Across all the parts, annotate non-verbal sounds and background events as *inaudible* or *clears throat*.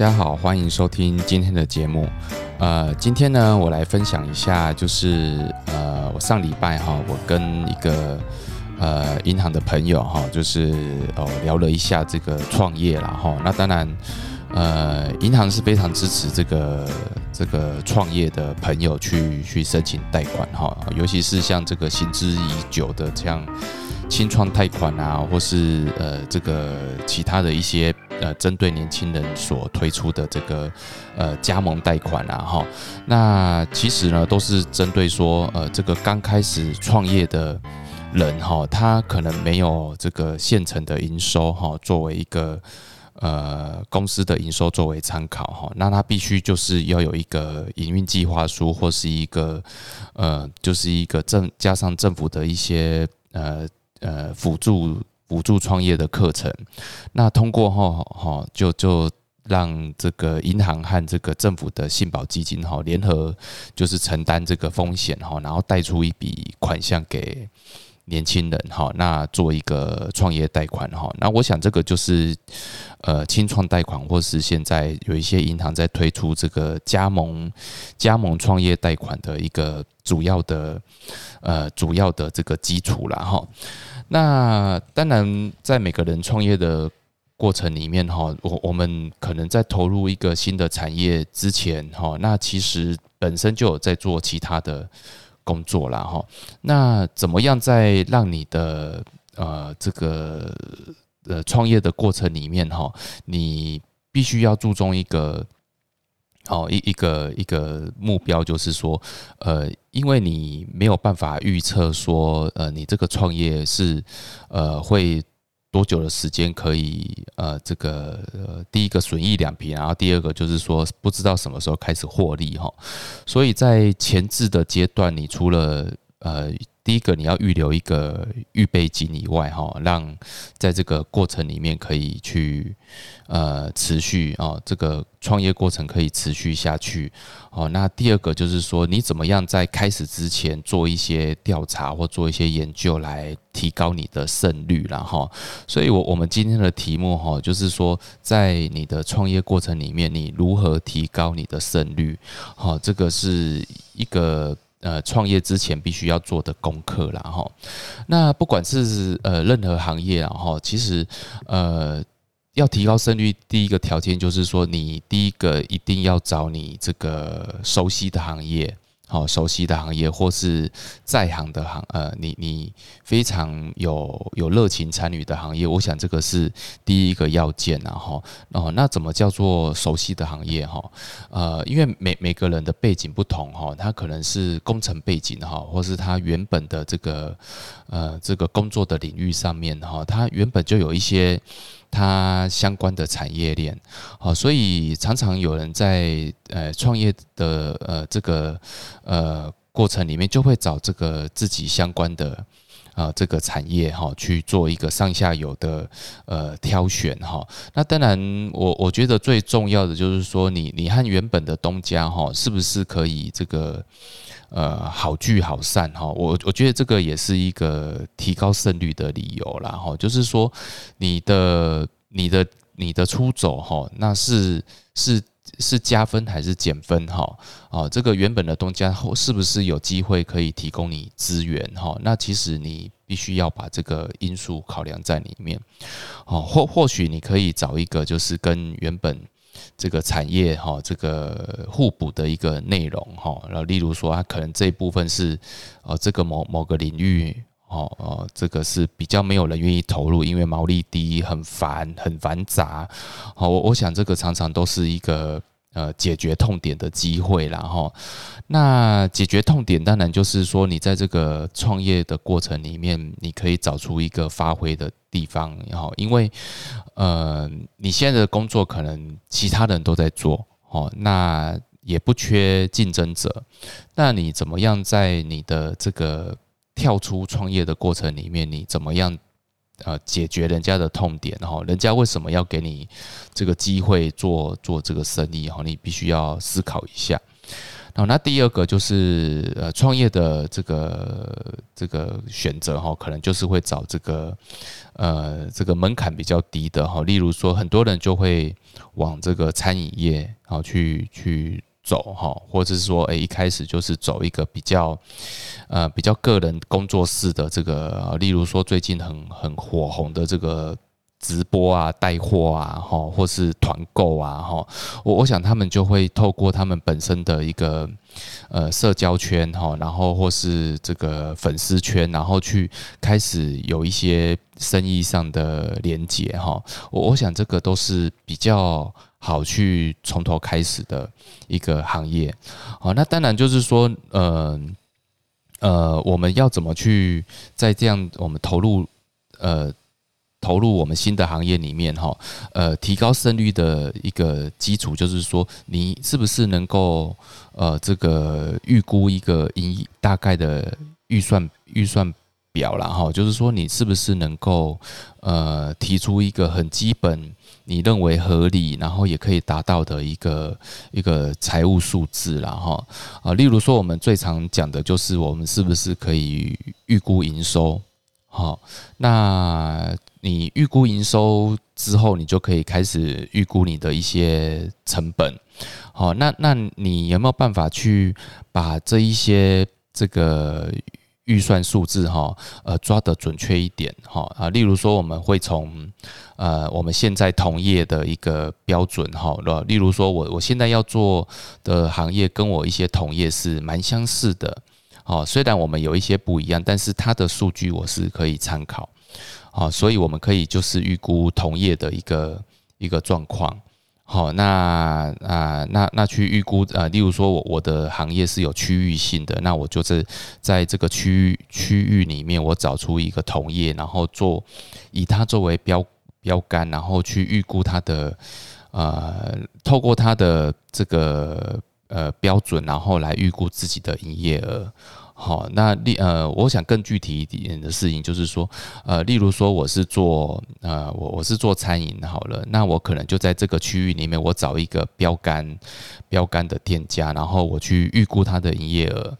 大家好，欢迎收听今天的节目。呃，今天呢，我来分享一下，就是呃，我上礼拜哈，我跟一个呃银行的朋友哈，就是哦聊了一下这个创业了哈。那当然，呃，银行是非常支持这个这个创业的朋友去去申请贷款哈，尤其是像这个行之已久的这样。清创贷款啊，或是呃这个其他的一些呃针对年轻人所推出的这个呃加盟贷款啊，哈，那其实呢都是针对说呃这个刚开始创业的人哈，他可能没有这个现成的营收哈，作为一个呃公司的营收作为参考哈，那他必须就是要有一个营运计划书或是一个呃就是一个政加上政府的一些呃。呃，辅助辅助创业的课程，那通过后哈，就就让这个银行和这个政府的信保基金哈联合，就是承担这个风险哈，然后贷出一笔款项给年轻人哈，那做一个创业贷款哈，那我想这个就是呃轻创贷款，或是现在有一些银行在推出这个加盟加盟创业贷款的一个主要的呃主要的这个基础了哈。那当然，在每个人创业的过程里面，哈，我我们可能在投入一个新的产业之前，哈，那其实本身就有在做其他的工作了，哈。那怎么样在让你的呃这个呃创业的过程里面，哈，你必须要注重一个。哦一一个一个目标就是说，呃，因为你没有办法预测说，呃，你这个创业是，呃，会多久的时间可以，呃，这个呃第一个损益两平，然后第二个就是说不知道什么时候开始获利哈，所以在前置的阶段，你除了呃。第一个，你要预留一个预备金以外，哈，让在这个过程里面可以去呃持续啊，这个创业过程可以持续下去。哦，那第二个就是说，你怎么样在开始之前做一些调查或做一些研究，来提高你的胜率，然后，所以我我们今天的题目哈，就是说，在你的创业过程里面，你如何提高你的胜率？好，这个是一个。呃，创业之前必须要做的功课啦，哈。那不管是呃任何行业，然后其实呃要提高胜率，第一个条件就是说，你第一个一定要找你这个熟悉的行业。好，熟悉的行业或是在行的行，呃，你你非常有有热情参与的行业，我想这个是第一个要件然后哦，那怎么叫做熟悉的行业哈？呃，因为每每个人的背景不同哈，他可能是工程背景哈，或是他原本的这个呃这个工作的领域上面哈，他原本就有一些。它相关的产业链，好，所以常常有人在呃创业的呃这个呃过程里面，就会找这个自己相关的啊这个产业哈去做一个上下游的呃挑选哈。那当然，我我觉得最重要的就是说，你你和原本的东家哈，是不是可以这个。呃，好聚好散哈，我我觉得这个也是一个提高胜率的理由啦哈，就是说你的你的你的出走哈，那是是是加分还是减分哈？哦，这个原本的东家后是不是有机会可以提供你资源哈？那其实你必须要把这个因素考量在里面，哦，或或许你可以找一个就是跟原本。这个产业哈，这个互补的一个内容哈，然后例如说，它可能这一部分是呃，这个某某个领域哦哦，这个是比较没有人愿意投入，因为毛利低，很烦，很繁杂。好，我我想这个常常都是一个。呃，解决痛点的机会，然后，那解决痛点当然就是说，你在这个创业的过程里面，你可以找出一个发挥的地方，然后，因为，呃，你现在的工作可能其他人都在做，哦，那也不缺竞争者，那你怎么样在你的这个跳出创业的过程里面，你怎么样？呃，解决人家的痛点，然后人家为什么要给你这个机会做做这个生意？哈，你必须要思考一下。好，那第二个就是呃创业的这个这个选择哈，可能就是会找这个呃这个门槛比较低的哈，例如说很多人就会往这个餐饮业啊去去走哈，或者是说诶一开始就是走一个比较呃比较个人工作室的这个，例如说最近很很火红的这个。直播啊，带货啊，哈，或是团购啊，哈，我我想他们就会透过他们本身的一个呃社交圈哈，然后或是这个粉丝圈，然后去开始有一些生意上的连接哈。我我想这个都是比较好去从头开始的一个行业。好，那当然就是说，呃呃，我们要怎么去在这样我们投入呃。投入我们新的行业里面哈，呃，提高胜率的一个基础就是说，你是不是能够呃，这个预估一个营大概的预算预算表了哈，就是说你是不是能够呃提出一个很基本你认为合理，然后也可以达到的一个一个财务数字了哈啊，例如说我们最常讲的就是我们是不是可以预估营收。好，那你预估营收之后，你就可以开始预估你的一些成本。好，那那你有没有办法去把这一些这个预算数字哈，呃，抓得准确一点？哈啊，例如说，我们会从呃我们现在同业的一个标准哈，例如说我我现在要做的行业跟我一些同业是蛮相似的。哦，虽然我们有一些不一样，但是它的数据我是可以参考，好，所以我们可以就是预估同业的一个一个状况，好，那啊那那去预估呃，例如说我我的行业是有区域性的，那我就是在这个区域区域里面，我找出一个同业，然后做以它作为标标杆，然后去预估它的呃，透过它的这个呃标准，然后来预估自己的营业额。好，那例呃，我想更具体一点的事情就是说，呃，例如说我是做呃，我我是做餐饮好了，那我可能就在这个区域里面，我找一个标杆标杆的店家，然后我去预估它的营业额，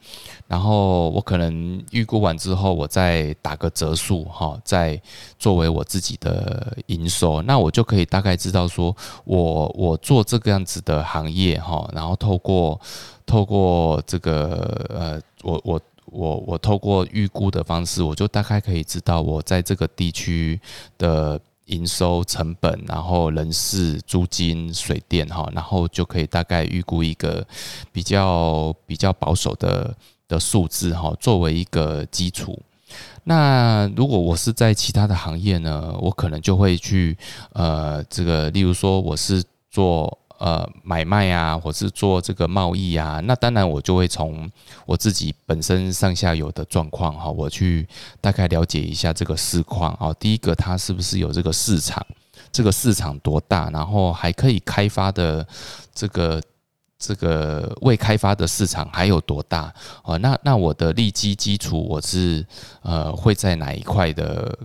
然后我可能预估完之后，我再打个折数哈，再作为我自己的营收，那我就可以大概知道说我我做这个样子的行业哈，然后透过透过这个呃，我我。我我透过预估的方式，我就大概可以知道我在这个地区的营收成本，然后人事、租金、水电哈，然后就可以大概预估一个比较比较保守的的数字哈，作为一个基础。那如果我是在其他的行业呢，我可能就会去呃，这个例如说我是做。呃，买卖啊，或是做这个贸易啊，那当然我就会从我自己本身上下游的状况哈，我去大概了解一下这个市况啊。第一个，它是不是有这个市场？这个市场多大？然后还可以开发的这个这个未开发的市场还有多大？哦，那那我的利基基础我是呃会在哪一块的？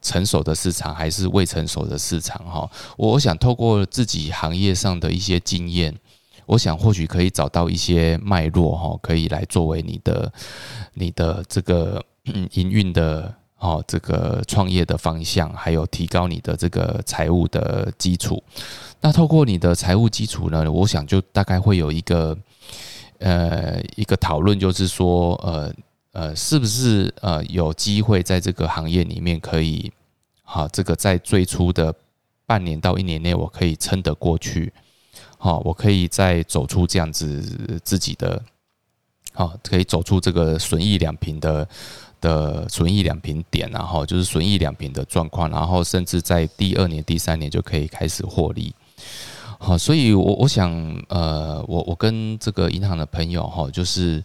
成熟的市场还是未成熟的市场哈？我想透过自己行业上的一些经验，我想或许可以找到一些脉络哈，可以来作为你的你的这个 *clears throat* 营运的哦，这个创业的方向，还有提高你的这个财务的基础。那透过你的财务基础呢，我想就大概会有一个呃一个讨论，就是说呃。呃，是不是呃有机会在这个行业里面可以，好，这个在最初的半年到一年内，我可以撑得过去，好，我可以再走出这样子自己的，好，可以走出这个损益两平的的损益两平点，然后就是损益两平的状况，然后甚至在第二年、第三年就可以开始获利。好，所以，我我想，呃，我我跟这个银行的朋友哈，就是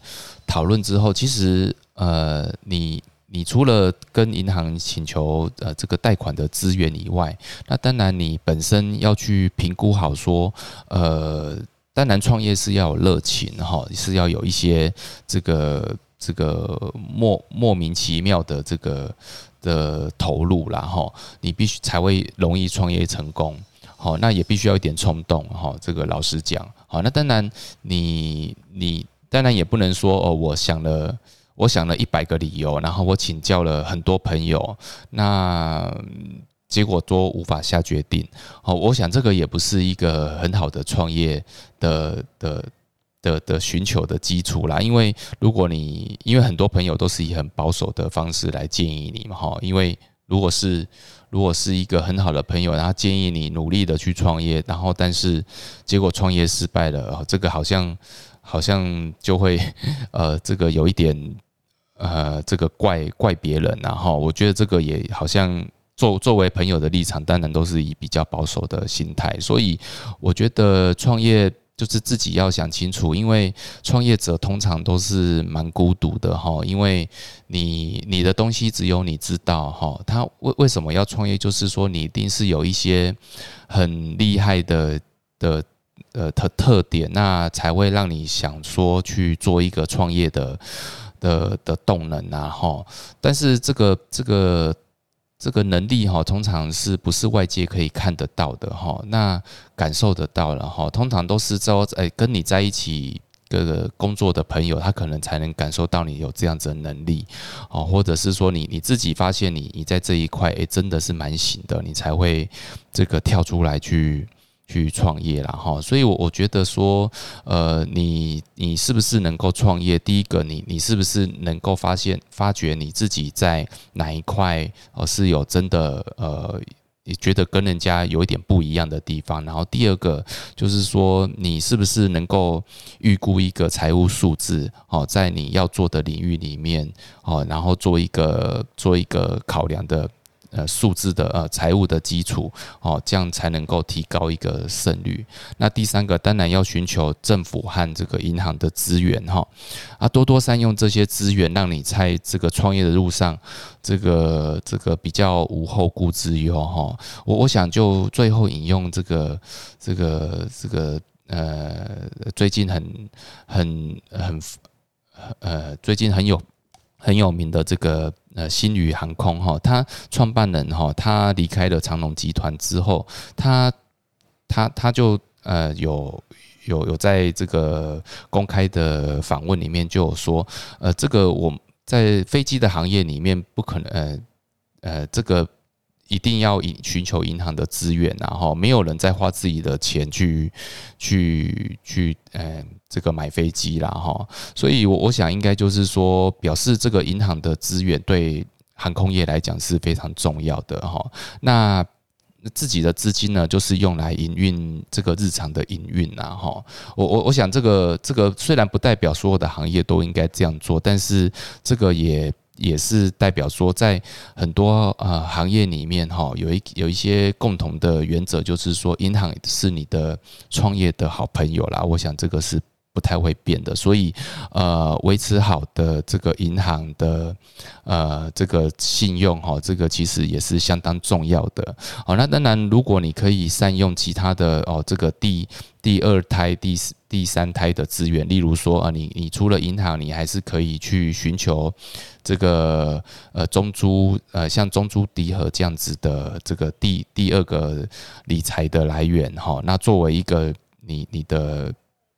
讨论之后，其实，呃，你你除了跟银行请求呃这个贷款的资源以外，那当然你本身要去评估好说，呃，当然创业是要有热情哈，是要有一些这个这个莫莫名其妙的这个的投入然后你必须才会容易创业成功。好，那也必须要一点冲动，哈，这个老实讲，好，那当然你你当然也不能说哦，我想了我想了一百个理由，然后我请教了很多朋友，那结果都无法下决定，好，我想这个也不是一个很好的创业的的。的的寻求的基础啦，因为如果你因为很多朋友都是以很保守的方式来建议你嘛哈，因为如果是如果是一个很好的朋友，然后建议你努力的去创业，然后但是结果创业失败了，这个好像好像就会 *laughs* 呃这个有一点呃这个怪怪别人然后我觉得这个也好像作作为朋友的立场，当然都是以比较保守的心态，所以我觉得创业。就是自己要想清楚，因为创业者通常都是蛮孤独的哈，因为你你的东西只有你知道哈。他为为什么要创业？就是说你一定是有一些很厉害的的呃特特点，那才会让你想说去做一个创业的的的动能啊哈。但是这个这个。这个能力哈，通常是不是外界可以看得到的哈？那感受得到了哈，通常都是招，哎，跟你在一起各个工作的朋友，他可能才能感受到你有这样子的能力哦，或者是说你你自己发现你你在这一块，哎，真的是蛮行的，你才会这个跳出来去。去创业了哈，所以，我我觉得说，呃，你你是不是能够创业？第一个，你你是不是能够发现发觉你自己在哪一块，呃，是有真的呃，你觉得跟人家有一点不一样的地方？然后，第二个就是说，你是不是能够预估一个财务数字？哦，在你要做的领域里面，哦，然后做一个做一个考量的。呃，数字的呃财务的基础哦，这样才能够提高一个胜率。那第三个当然要寻求政府和这个银行的资源哈，啊，多多善用这些资源，让你在这个创业的路上，这个这个比较无后顾之忧哈。我我想就最后引用这个这个这个呃，最近很很很呃，最近很有很有名的这个。呃，新宇航空哈，他创办人哈，他离开了长隆集团之后，他他他就呃有有有在这个公开的访问里面就有说，呃，这个我在飞机的行业里面不可能呃呃这个。一定要以寻求银行的资源，然后没有人再花自己的钱去去去，呃，这个买飞机啦，哈。所以，我我想应该就是说，表示这个银行的资源对航空业来讲是非常重要的，哈。那自己的资金呢，就是用来营运这个日常的营运啦，哈。我我我想，这个这个虽然不代表所有的行业都应该这样做，但是这个也。也是代表说，在很多呃行业里面哈，有一有一些共同的原则，就是说，银行是你的创业的好朋友啦。我想这个是。不太会变的，所以呃，维持好的这个银行的呃这个信用哈，这个其实也是相当重要的。好，那当然，如果你可以善用其他的哦，这个第第二胎、第第三胎的资源，例如说啊，你你除了银行，你还是可以去寻求这个呃中租呃像中租迪和这样子的这个第第二个理财的来源哈。那作为一个你你的。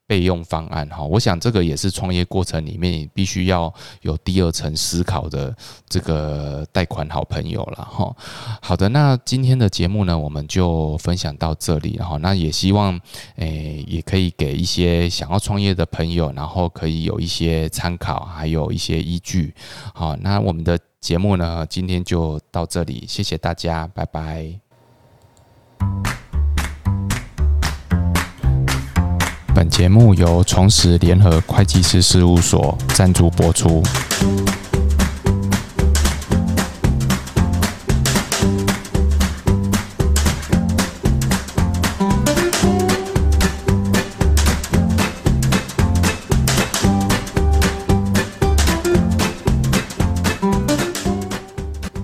备用方案哈，我想这个也是创业过程里面必须要有第二层思考的这个贷款好朋友了哈。好的，那今天的节目呢，我们就分享到这里，哈那也希望诶也可以给一些想要创业的朋友，然后可以有一些参考，还有一些依据。好，那我们的节目呢，今天就到这里，谢谢大家，拜拜。本节目由重实联合会计师事务所赞助播出。